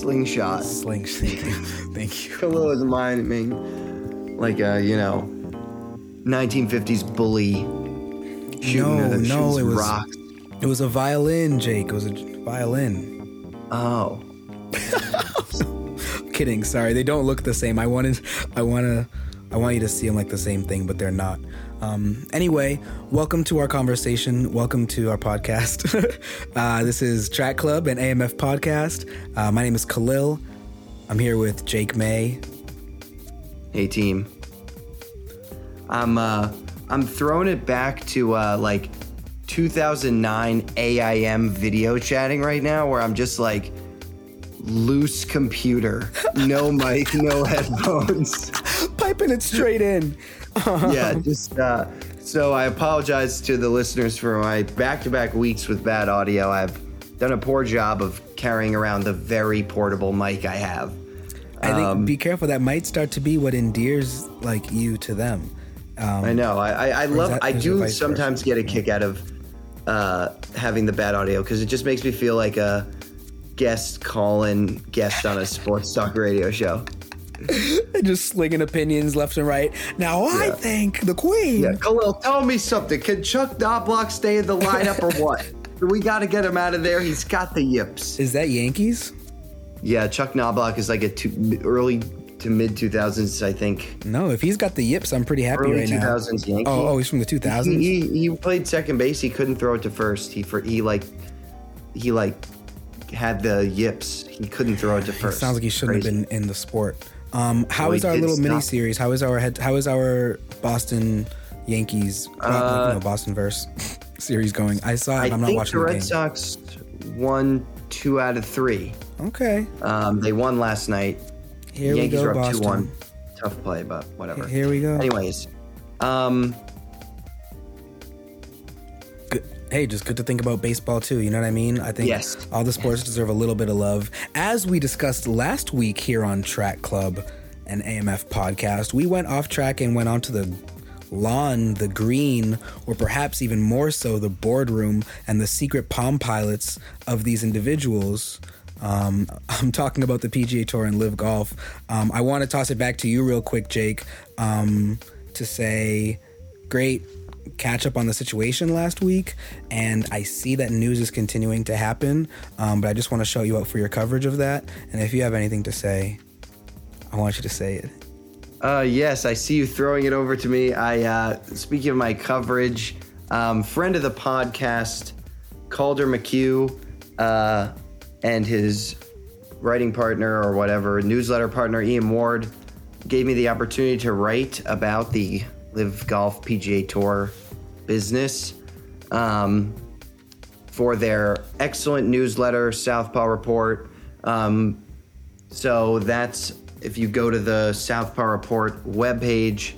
slingshot. Slingshot. thank you. Khalil is miming like a you know 1950s bully shooting, No, uh, no, it was- rocks. It was a violin, Jake. It was a violin. Oh, Kidding. Sorry, they don't look the same. I wanted, I want to, I want you to see them like the same thing, but they're not. Um, anyway, welcome to our conversation. Welcome to our podcast. uh, this is Track Club and AMF podcast. Uh, my name is Khalil. I'm here with Jake May. hey team. I'm uh I'm throwing it back to uh like 2009 AIM video chatting right now, where I'm just like loose computer, no mic, no headphones. Piping it straight in. yeah, just uh, so I apologize to the listeners for my back-to-back weeks with bad audio. I've done a poor job of carrying around the very portable mic I have. I think Um, be careful. That might start to be what endears like you to them. Um, I know. I, I, I love. that- I do sometimes get a kick out of uh, having the bad audio because it just makes me feel like a guest calling guest on a sports talk radio show. just slinging opinions left and right. Now I Yeah. think the Queen. Yeah, Khalil, tell me something. Can Chuck Knobloch stay in the lineup or what? We got to get him out of there. He's got the yips. Is that Yankees? Yeah, Chuck Knobloch is like a two, early to mid 2000s, I think. No, if he's got the yips, I'm pretty happy Early right now. 2000s Yankee. Oh, oh, he's from the 2000s. He, he, he played second base. He couldn't throw it to first. He for he like he like had the yips. He couldn't throw it to first. Sounds like he shouldn't Crazy. have been in the sport. Um, how Well, is our little mini series? How is our head? How is our Boston Yankees, uh, you know, Boston verse series going? I saw it. I I'm not think watching the the, Red game. Sox won two out of three. Okay, Um, they won last night. here Yankees we go, are up Boston. two one. Tough play, but whatever. Here we go. Anyways, um, Hey, just good to think about baseball too. You know what I mean? I think Yes. all the sports deserve a little bit of love. As we discussed last week here on Track Club and AMF podcast, we went off track and went onto the lawn, the green, or perhaps even more so, the boardroom and the secret palm pilots of these individuals. Um, I'm talking about the PGA Tour and LIV Golf. Um, I want to toss it back to you real quick, Jake, um, to say, great catch up on the situation last week, and I see that news is continuing to happen. Um, but I just want to show you out for your coverage of that. And if you have anything to say, I want you to say it. Uh, yes, I see you throwing it over to me. I uh, speaking of my coverage, um, friend of the podcast, Calder McHugh, uh, and his writing partner or whatever newsletter partner Ian Ward gave me the opportunity to write about the LIV Golf PGA Tour business. Um, for their excellent newsletter, Southpaw Report. Um, so that's if you go to the Southpaw Report webpage,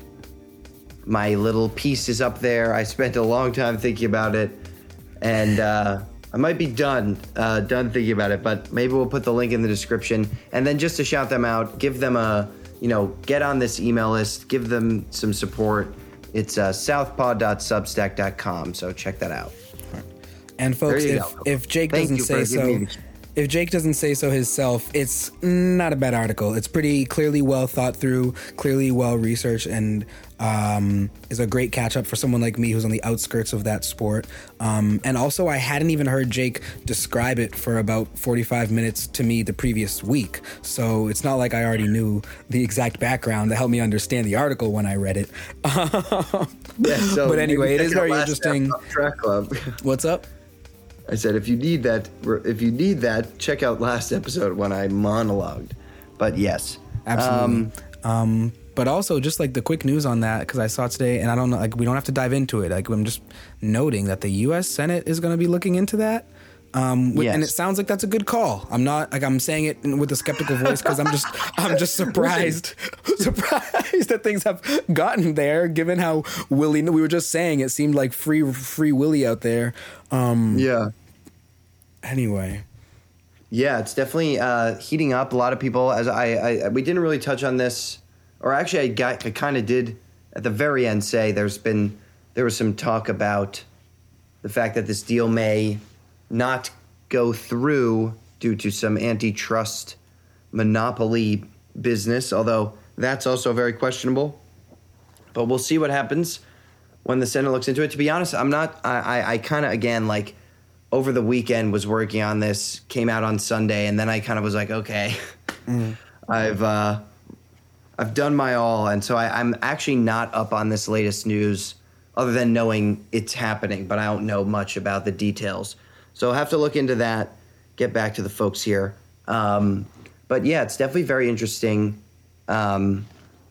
my little piece is up there. I spent a long time thinking about it, and uh, I might be done, uh, done thinking about it. But maybe we'll put the link in the description, and then just to shout them out, give them a, you know, get on this email list, give them some support. It's uh, southpaw.substack.com, so check that out. And folks, if, go. if Jake Thank doesn't say so, if Jake doesn't say so himself, it's not a bad article. It's pretty clearly well thought through, clearly well researched, and um, is a great catch up for someone like me who's on the outskirts of that sport. Um, and also, I hadn't even heard Jake describe it for about 45 minutes to me the previous week. So it's not like I already knew the exact background to help me understand the article when I read it. Yeah, so But anyway, it is very interesting. Track Club. What's up? I said, if you need that, if you need that, check out last episode when I monologued. But yes, Absolutely. Um, but also, just like the quick news on that, because I saw today, and I don't know, like we don't have to dive into it. Like I'm just noting that the U.S. Senate is going to be looking into that. Um, wi- and it sounds like that's a good call. I'm not like I'm saying it with a skeptical voice because I'm just I'm just surprised surprised that things have gotten there. Given how willy we were just saying, it seemed like free free willy out there. Um, yeah, anyway, yeah, it's definitely uh, heating up. A lot of people, as I, I, we didn't really touch on this, or actually, I got, I kind of did at the very end say there's been there was some talk about the fact that this deal may not go through due to some antitrust monopoly business, although that's also very questionable. But we'll see what happens when the Senate looks into it. To be honest, I'm not. I I, I kind of again like over the weekend was working on this, came out on Sunday, and then I kind of was like, okay, mm. I've uh, I've done my all, and so I, I'm actually not up on this latest news, other than knowing it's happening, but I don't know much about the details. So I'll have to look into that. Get back to the folks here. Um, but yeah, it's definitely very interesting um,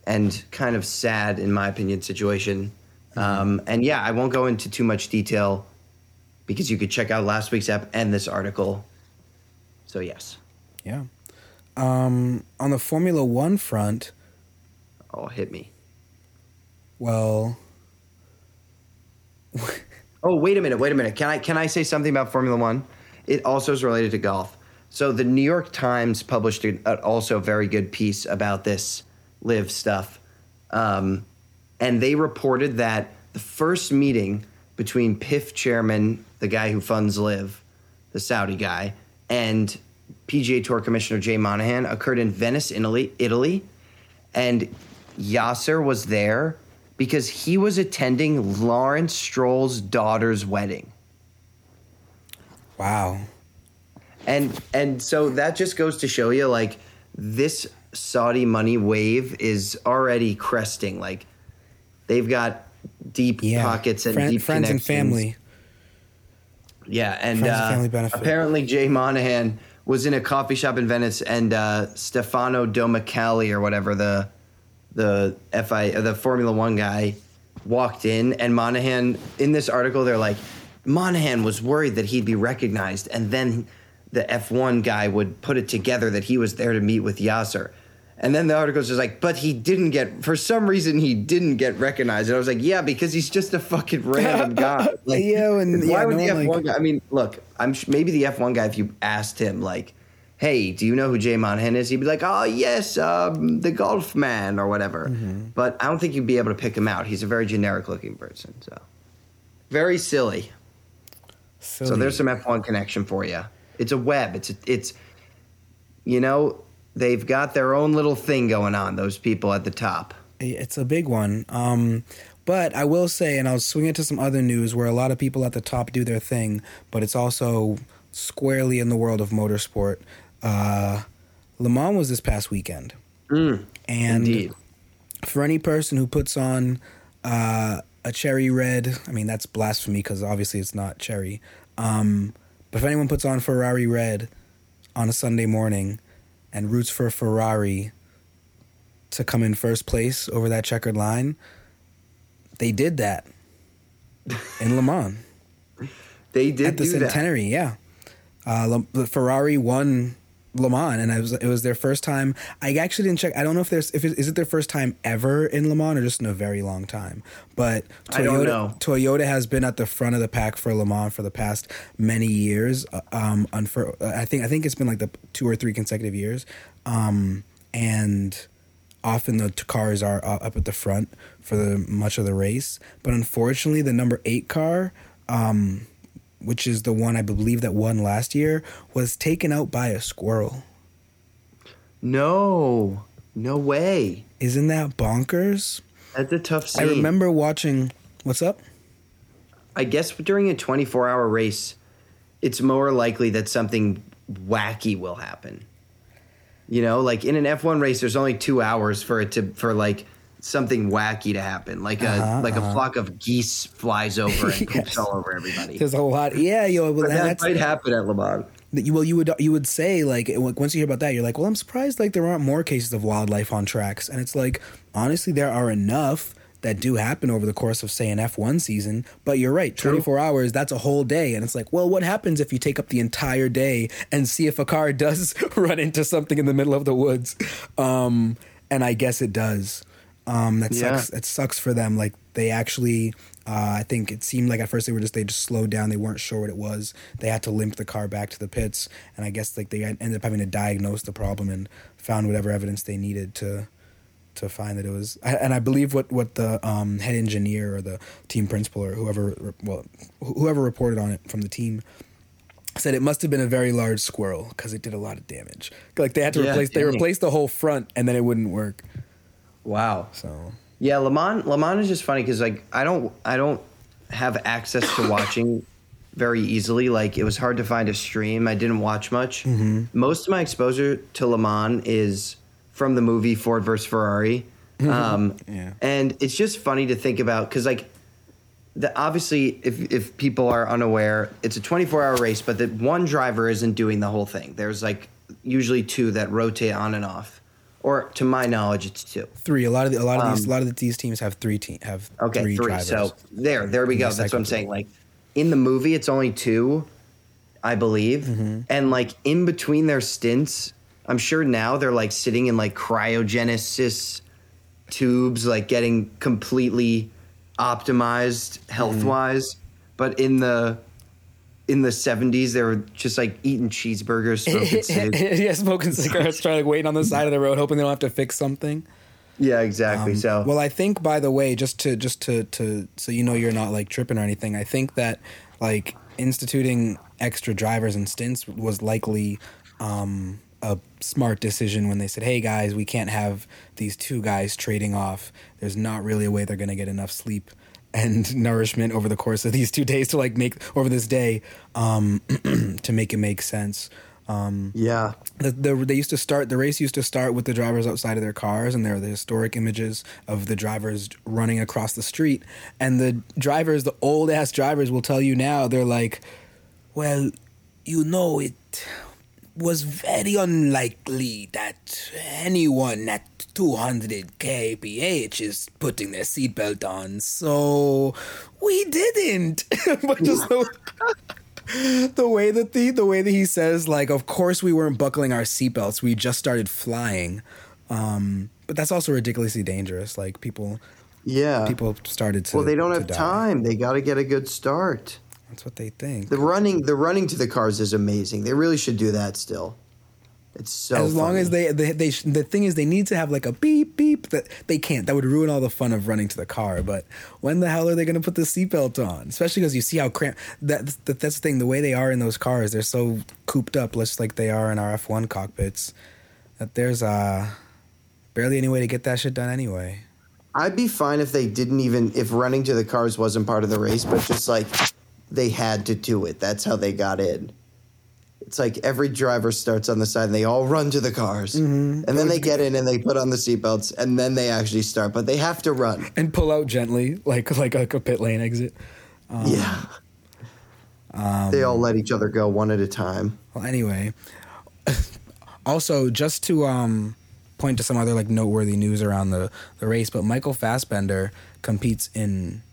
and kind of sad, in my opinion, situation. Um, and yeah, I won't go into too much detail because you could check out last week's app and this article. So yes. Yeah. Um, on the Formula One front. Oh, hit me. Well. oh, wait a minute. Wait a minute. Can I can I say something about Formula One? It also is related to golf. So the New York Times published a, also a very good piece about this LIV stuff, um, and they reported that the first meeting between PIF chairman, the guy who funds LIV, the Saudi guy, and PGA Tour Commissioner Jay Monahan occurred in Venice, Italy, Italy, and Yasser was there because he was attending Lawrence Stroll's daughter's wedding. Wow. And and so that just goes to show you like this Saudi money wave is already cresting. Like they've got deep yeah. pockets and Friend, deep friends and family. Yeah, and, uh, and apparently Jay Monahan was in a coffee shop in Venice, and uh, Stefano Domenicali or whatever the the F1 uh, the Formula One guy walked in, and Monahan in this article they're like Monahan was worried that he'd be recognized, and then the F1 guy would put it together that he was there to meet with Yasser. And then the article is like, but he didn't get, for some reason, he didn't get recognized. And I was like, yeah, because he's just a fucking random guy. Like, yeah, and why yeah, would no, the F1 like, guy? I mean, look, I'm maybe the F1 guy, if you asked him, like, hey, do you know who Jay Monahan is? He'd be like, oh, yes, um, the golf man or whatever. Mm-hmm. But I don't think you'd be able to pick him out. He's a very generic looking person. So, very silly. silly. So, there's some F1 connection for you. It's a web. It's, a, it's, you know, they've got their own little thing going on. Those people at the top. It's a big one. Um, but I will say, and I'll swing it to some other news where a lot of people at the top do their thing, but it's also squarely in the world of motorsport. Uh, Le Mans was this past weekend, mm, and indeed. for any person who puts on uh, a cherry red, I mean that's blasphemy because obviously it's not cherry. Um, but if anyone puts on Ferrari red on a Sunday morning, and roots for Ferrari to come in first place over that checkered line, they did that in Le Mans. they did at the centenary. That. Yeah, uh, the Ferrari won Le Mans, and it was it was their first time. I actually didn't check. I don't know if there's if it, is it their first time ever in Le Mans or just in a very long time. But Toyota, Toyota has been at the front of the pack for Le Mans for the past many years. Uh, um, for, I think I think it's been like the two or three consecutive years, um, and often the cars are uh, up at the front for the much of the race. But unfortunately, the number eight car. Um, which is the one I believe that won last year, was taken out by a squirrel. No, no way. Isn't that bonkers? That's a tough scene. I remember watching. What's up? I guess during a 24 hour race, it's more likely that something wacky will happen. You know, like in an F1 race, there's only two hours for it to, for like something wacky to happen, like a uh-huh, like uh-huh. a flock of geese flies over and yes. poops all over everybody. There's a lot, yeah, yo. Well, that might happen at Le Mans. Well, you would you would say like once you hear about that, you're like, well, I'm surprised like there aren't more cases of wildlife on tracks, and it's like honestly, there are enough that do happen over the course of say an F1 season. But you're right, 24 True. hours, that's a whole day. And it's like, well, what happens if you take up the entire day and see if a car does run into something in the middle of the woods? Um, and I guess it does. Um, that yeah. sucks. It sucks for them. Like they actually, uh, I think it seemed like at first they were just they just slowed down. They weren't sure what it was. They had to limp the car back to the pits, and I guess like they ended up having to diagnose the problem and found whatever evidence they needed to to find that it was. And I believe what what the um, head engineer or the team principal or whoever well whoever reported on it from the team said it must have been a very large squirrel because it did a lot of damage. Like they had to Yeah, replace they replaced the whole front and then it wouldn't work. Wow. So Yeah, Le Mans. Le Mans is just funny because like I don't I don't have access to watching very easily. Like it was hard to find a stream. I didn't watch much. Most of my exposure to Le Mans is from the movie Ford vs Ferrari. Um, Yeah. And it's just funny to think about because like the, obviously if if people are unaware, it's a 24 hour race, but that one driver isn't doing the whole thing. There's like usually two that rotate on and off. Or to my knowledge, it's two. three. A lot of the, a lot of these a Um, lot of these teams have three team have Okay, three, three. drivers. So there, there we go. they That's what I'm saying. Like in the movie, it's only two, I believe, Mm-hmm. and like in between their stints, I'm sure now they're like sitting in like cryogenesis tubes, like getting completely optimized health wise. But in the in the 70s, they were just like eating cheeseburgers, smoking cigs. yeah, smoking cigarettes, trying like waiting on the side of the road, hoping they don't have to fix something. Yeah, exactly. so Um, Well, I think by the way, just to just to to so you know you're not like tripping or anything. I think that like instituting extra drivers and stints was likely um, a smart decision when they said, "Hey guys, we can't have these two guys trading off. There's not really a way they're going to get enough sleep." And nourishment over the course of these two days to like make over this day um, to make it make sense. Um, yeah. the, the they used to start the race used to start with the drivers outside of their cars and there are the historic images of the drivers running across the street and the drivers the old ass drivers will tell you now they're like well you know it was very unlikely that anyone at 200 kph is putting their seatbelt on so we didn't but just so the way that the the way that he says like of course we weren't buckling our seatbelts we just started flying um but that's also ridiculously dangerous like people Yeah. people started to well, they don't have die. time. They got to get a good start. that's what they think The running, the running to the cars is amazing. They really should do that still. It's so. as long funny. as they, they they the thing is they need to have like a beep beep that they can't that would ruin all the fun of running to the car but when the hell are they going to put the seatbelt on especially because you see how cramped that, that that's the thing the way they are in those cars they're so cooped up just like they are in our f1 cockpits that there's uh barely any way to get that shit done anyway I'd be fine if they didn't even if running to the cars wasn't part of the race, but just like they had to do it. That's how they got in. It's like every driver starts on the side and they all run to the cars, Mm-hmm. and then they get in and they put on the seatbelts, and then they actually start. But they have to run. and pull out gently like like a, a pit lane exit yeah. Um, they all let each other go one at a time. Well, anyway, also just to um point to some other like noteworthy news around the the race, but Michael Fassbender competes in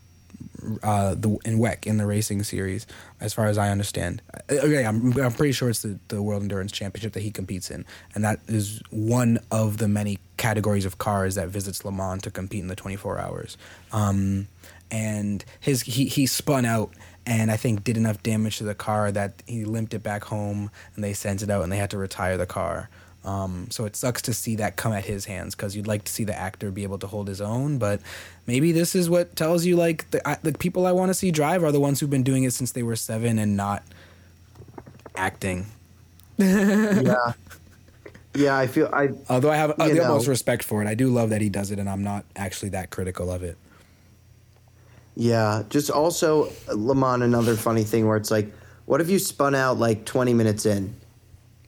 uh the in WEC in the racing series, as far as I understand. Uh, Okay, I'm I'm pretty sure it's the the World Endurance Championship that he competes in, and that is one of the many categories of cars that visits Le Mans to compete in the 24 hours. Um, and his he he spun out and I think did enough damage to the car that he limped it back home and they sent it out and they had to retire the car. Um, so it sucks to see that come at his hands because you'd like to see the actor be able to hold his own, but maybe this is what tells you like the I, the people I want to see drive are the ones who've been doing it since they were seven and not acting. yeah. Yeah, I feel I Although I have uh, the know. utmost respect for it, I do love that he does it, and I'm not actually that critical of it. Yeah, just also Le Mans. Another funny thing where it's like, what if you spun out like twenty minutes in?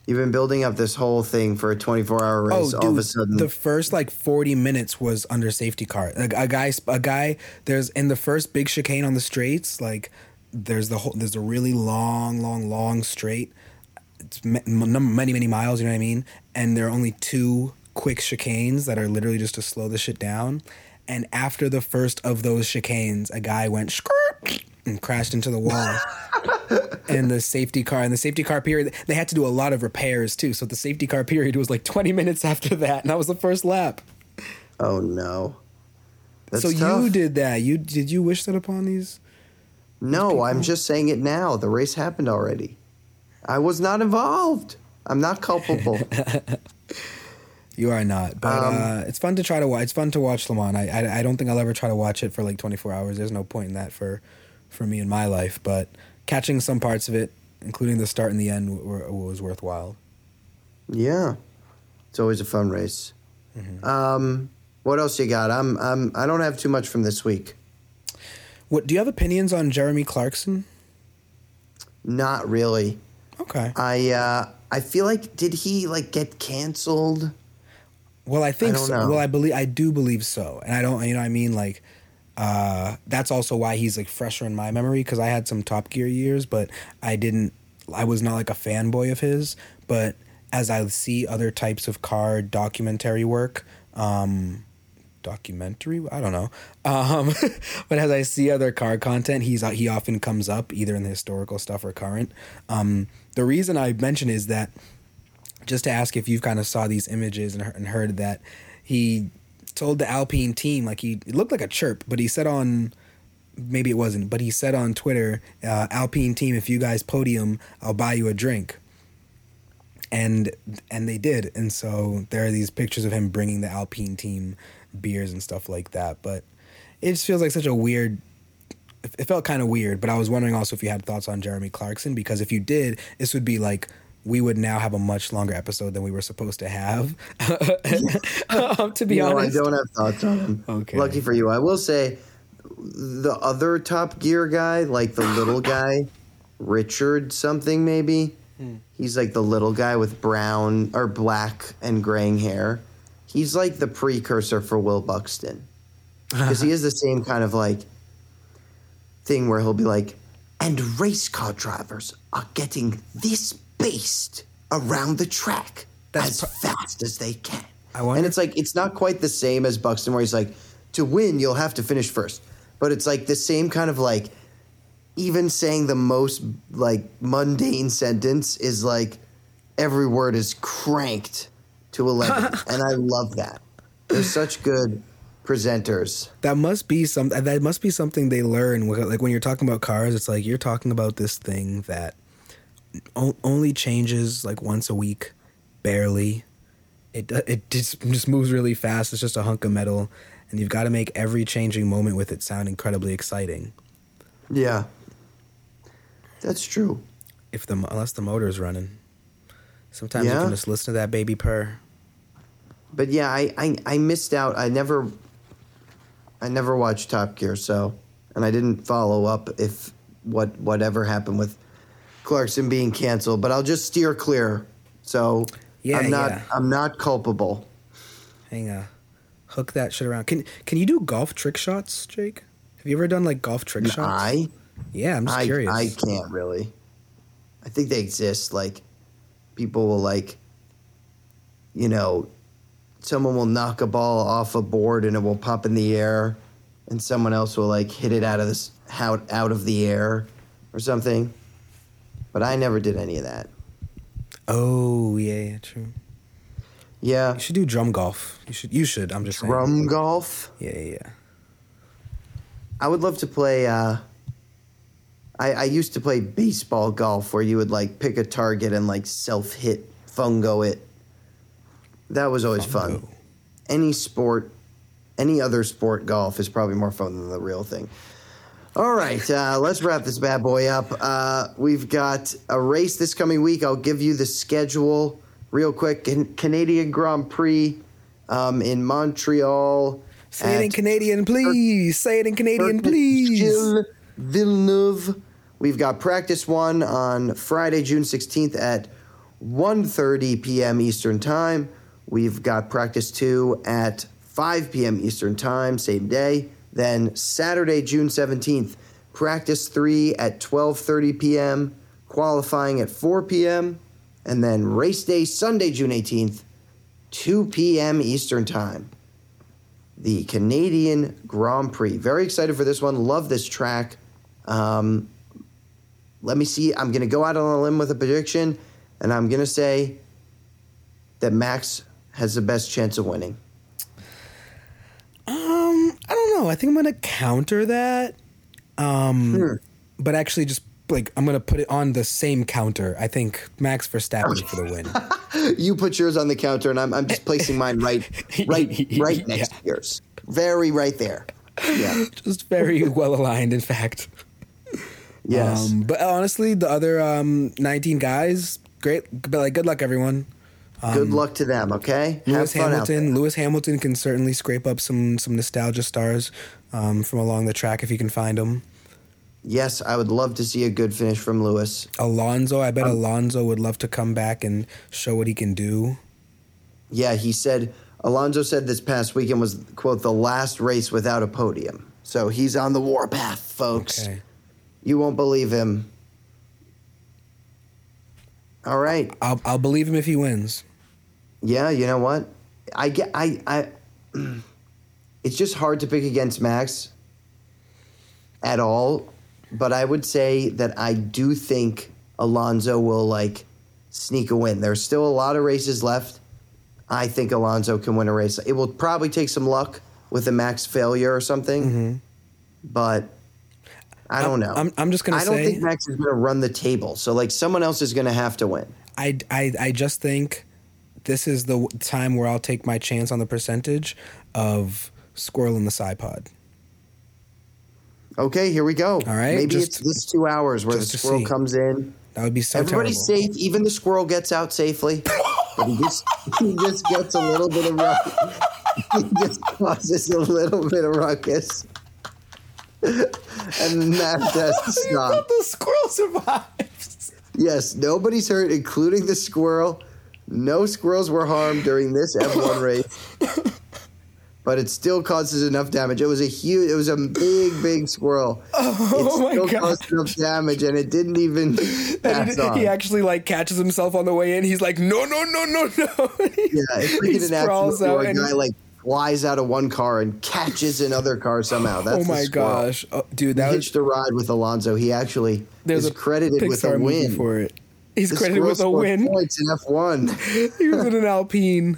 You've been building up this whole thing for a twenty-four hour oh, race. all of a sudden, Oh, the first like forty minutes was under safety car. A, a guy, a guy. There's in the first big chicane on the straights. Like there's the whole. There's a really long, long, long straight. It's many, many miles. You know what I mean? And there are only two quick chicanes that are literally just to slow the shit down. And after the first of those chicanes, a guy went skirt and crashed into the wall. and the safety car and the safety car period they had to do a lot of repairs too so the safety car period was like 20 minutes after that and that was the first lap oh no. That's so tough. you did that you did you wish that upon these No, I'm just saying it now. The race happened already. I was not involved. I'm not culpable. you are not but Um, uh, it's fun to try to watch it's fun to watch Le Mans I, I I don't think I'll ever try to watch it for like 24 hours there's no point in that for for me in my life but catching some parts of it including the start and the end, were, was worthwhile. Yeah, it's always a fun race. Um, what else you got? I'm I'm I don't have too much from this week. What do you have opinions on Jeremy Clarkson? Not really. Okay. I uh I feel like did he like get canceled? Well, I think I so. know. Well, I believe I do believe so, and I don't. You know, what I mean, like, uh, that's also why he's like fresher in my memory because I had some Top Gear years, but I didn't. I was not like a fanboy of his, but as I see other types of car documentary work, um, documentary, I don't know, um, but as I see other car content, he's he often comes up either in the historical stuff or current. Um, the reason I mention is that just to ask if you've kind of saw these images and, and heard that he told the Alpine team like he it looked like a chirp, but he said on maybe it wasn't, but he said on Twitter, uh, Alpine team, if you guys podium, I'll buy you a drink. And and they did, and so there are these pictures of him bringing the Alpine team beers and stuff like that. But it just feels like such a weird it felt kind of weird, but I was wondering also if you had thoughts on Jeremy Clarkson because if you did, this would be like we would now have a much longer episode than we were supposed to have. um, to be no, honest, I don't have thoughts on him. Okay. Lucky for you. I will say the other Top Gear guy, like the little guy, Richard something maybe. He's like the little guy with brown or black and graying hair. He's like the precursor for Will Buxton. Because he is the same kind of like thing where he'll be like, and race car drivers are getting this based around the track That's as fast as they can. I wonder- and it's like it's not quite the same as Buxton, where he's like, to win you'll have to finish first. But it's like the same kind of like, even saying the most like mundane sentence is like, every word is cranked to eleven, and I love that. They're such good presenters. that must be some that must be something they learn. Like when you're talking about cars, it's like you're talking about this thing that o- only changes like once a week, barely. It it just just moves really fast. It's just a hunk of metal, and you've got to make every changing moment with it sound incredibly exciting. Yeah, that's true. If the unless the motor's running, sometimes you can just listen to that baby purr. But yeah, I, I I missed out. I never I never watched Top Gear, so and I didn't follow up if what whatever happened with Clarkson being canceled. But I'll just steer clear. So Yeah, I'm not yeah. I'm not culpable. Hang on, hook that shit around. Can can you do golf trick shots, Jake? Have you ever done like golf trick shots? I yeah, I'm just I curious. I can't really. I think they exist. Like people will like, you know, someone will knock a ball off a board and it will pop in the air, and someone else will like hit it out of this out out of the air, or something. But I never did any of that. Oh yeah, yeah, true. Yeah, You should do drum golf. You should. You should. I'm just saying. drum golf. Yeah, yeah, yeah. I would love to play. Uh, I, I used to play baseball golf where you would like pick a target and like self hit fungo it. That was always fun. Any sport, any other sport, golf is probably more fun than the real thing. All right, uh, let's wrap this bad boy up. Uh, we've got a race this coming week. I'll give you the schedule real quick. Can- Canadian Grand Prix um, in Montreal. Say it in Canadian, please. Say it in Canadian, please. Villeneuve. We've got practice one on Friday, June 16th at 1.30 p.m. Eastern Time. We've got practice two at 5 p.m. Eastern Time, same day. Then Saturday, June 17th, practice three at 12.30 p.m., qualifying at 4 p.m., and then race day, Sunday, June 18th, 2 p.m. Eastern Time the Canadian Grand Prix. Very excited for this one. Love this track. Um, let me see. I'm going to go out on a limb with a prediction, and I'm going to say that Max has the best chance of winning. Um, I don't know. I think I'm gonna counter that. Um, Hmm. but actually, just like I'm gonna put it on the same counter. I think Max Verstappen for the win. You put yours on the counter, and I'm, I'm just placing mine right, right, right next to yours. Very right there. Yeah. just very well aligned, in fact. Yes. Um, but honestly, the other um, 19 guys, great. But like, good luck, everyone. Good luck to them. Okay. Have Lewis fun out there. Hamilton. Lewis Hamilton can certainly scrape up some some nostalgia stars um, from along the track if he can find them. Yes, I would love to see a good finish from Lewis. Alonso, I Um, bet Alonso would love to come back and show what he can do. Yeah, he said Alonso said this past weekend was quote the last race without a podium. So he's on the warpath, folks. Okay. You won't believe him. All right. I'll I'll believe him if he wins. Yeah, you know what? I get I I it's just hard to pick against Max at all, but I would say that I do think Alonso will like sneak a win. There's still a lot of races left. I think Alonso can win a race. It will probably take some luck with a Max failure or something, mm-hmm. but I don't know. I'm- I'm just gonna I don't say- think Max is going to run the table. So like someone else is going to have to win. I, I, I just think this is the time where I'll take my chance on the percentage of squirrel in the side. Okay, here we go. All right, Maybe just- it's this two hours where the squirrel comes in. That would be so Everybody's terrible. safe. Even the squirrel gets out safely. but he just he just gets a little bit of ruckus. he just causes a little bit of ruckus. and that has to stop. the squirrel survives. Yes, nobody's hurt, including the squirrel. No squirrels were harmed during this F1 race. But it still causes enough damage. It was a huge, it was a big, big squirrel. Oh it my still God. caused enough damage, and it didn't even And pass he, on. he actually like catches himself on the way in. He's like, no, no, no, no, no. Yeah, it's he like an accident where out a guy like flies out of one car and catches another car somehow. That's oh my gosh, oh, dude, He that was hitched a ride with Alonso. He actually there's is a credited with a win. for it. He's credited with a scored win. Points in F1. He was in an Alpine.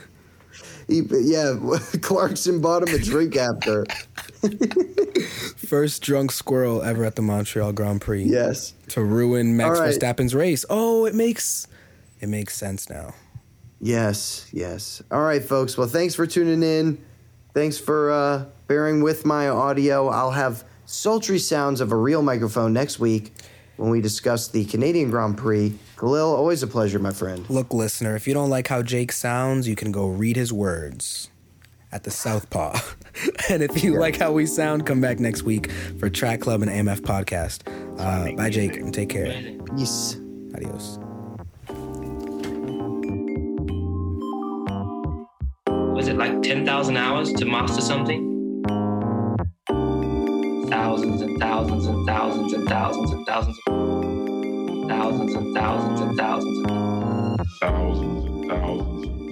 He, yeah, Clarkson bought him a drink after. First drunk squirrel ever at the Montreal Grand Prix. Yes. To ruin Max All right. Verstappen's race. Oh, it makes it makes sense now. Yes, yes. All right, folks. Well, thanks for tuning in. Thanks for uh, bearing with my audio. I'll have sultry sounds of a real microphone next week when we discuss the Canadian Grand Prix. Khalil, always a pleasure, my friend. Look, listener, if you don't like how Jake sounds, you can go read his words at the Southpaw. and if you like how we sound, come back next week for Track Club and AMF podcast. Uh, bye, Jake, and take care. Peace. Adios. was it like 10,000 hours to master something? Thousands and thousands and thousands and thousands and thousands thousands and thousands and thousands of thousands and thousands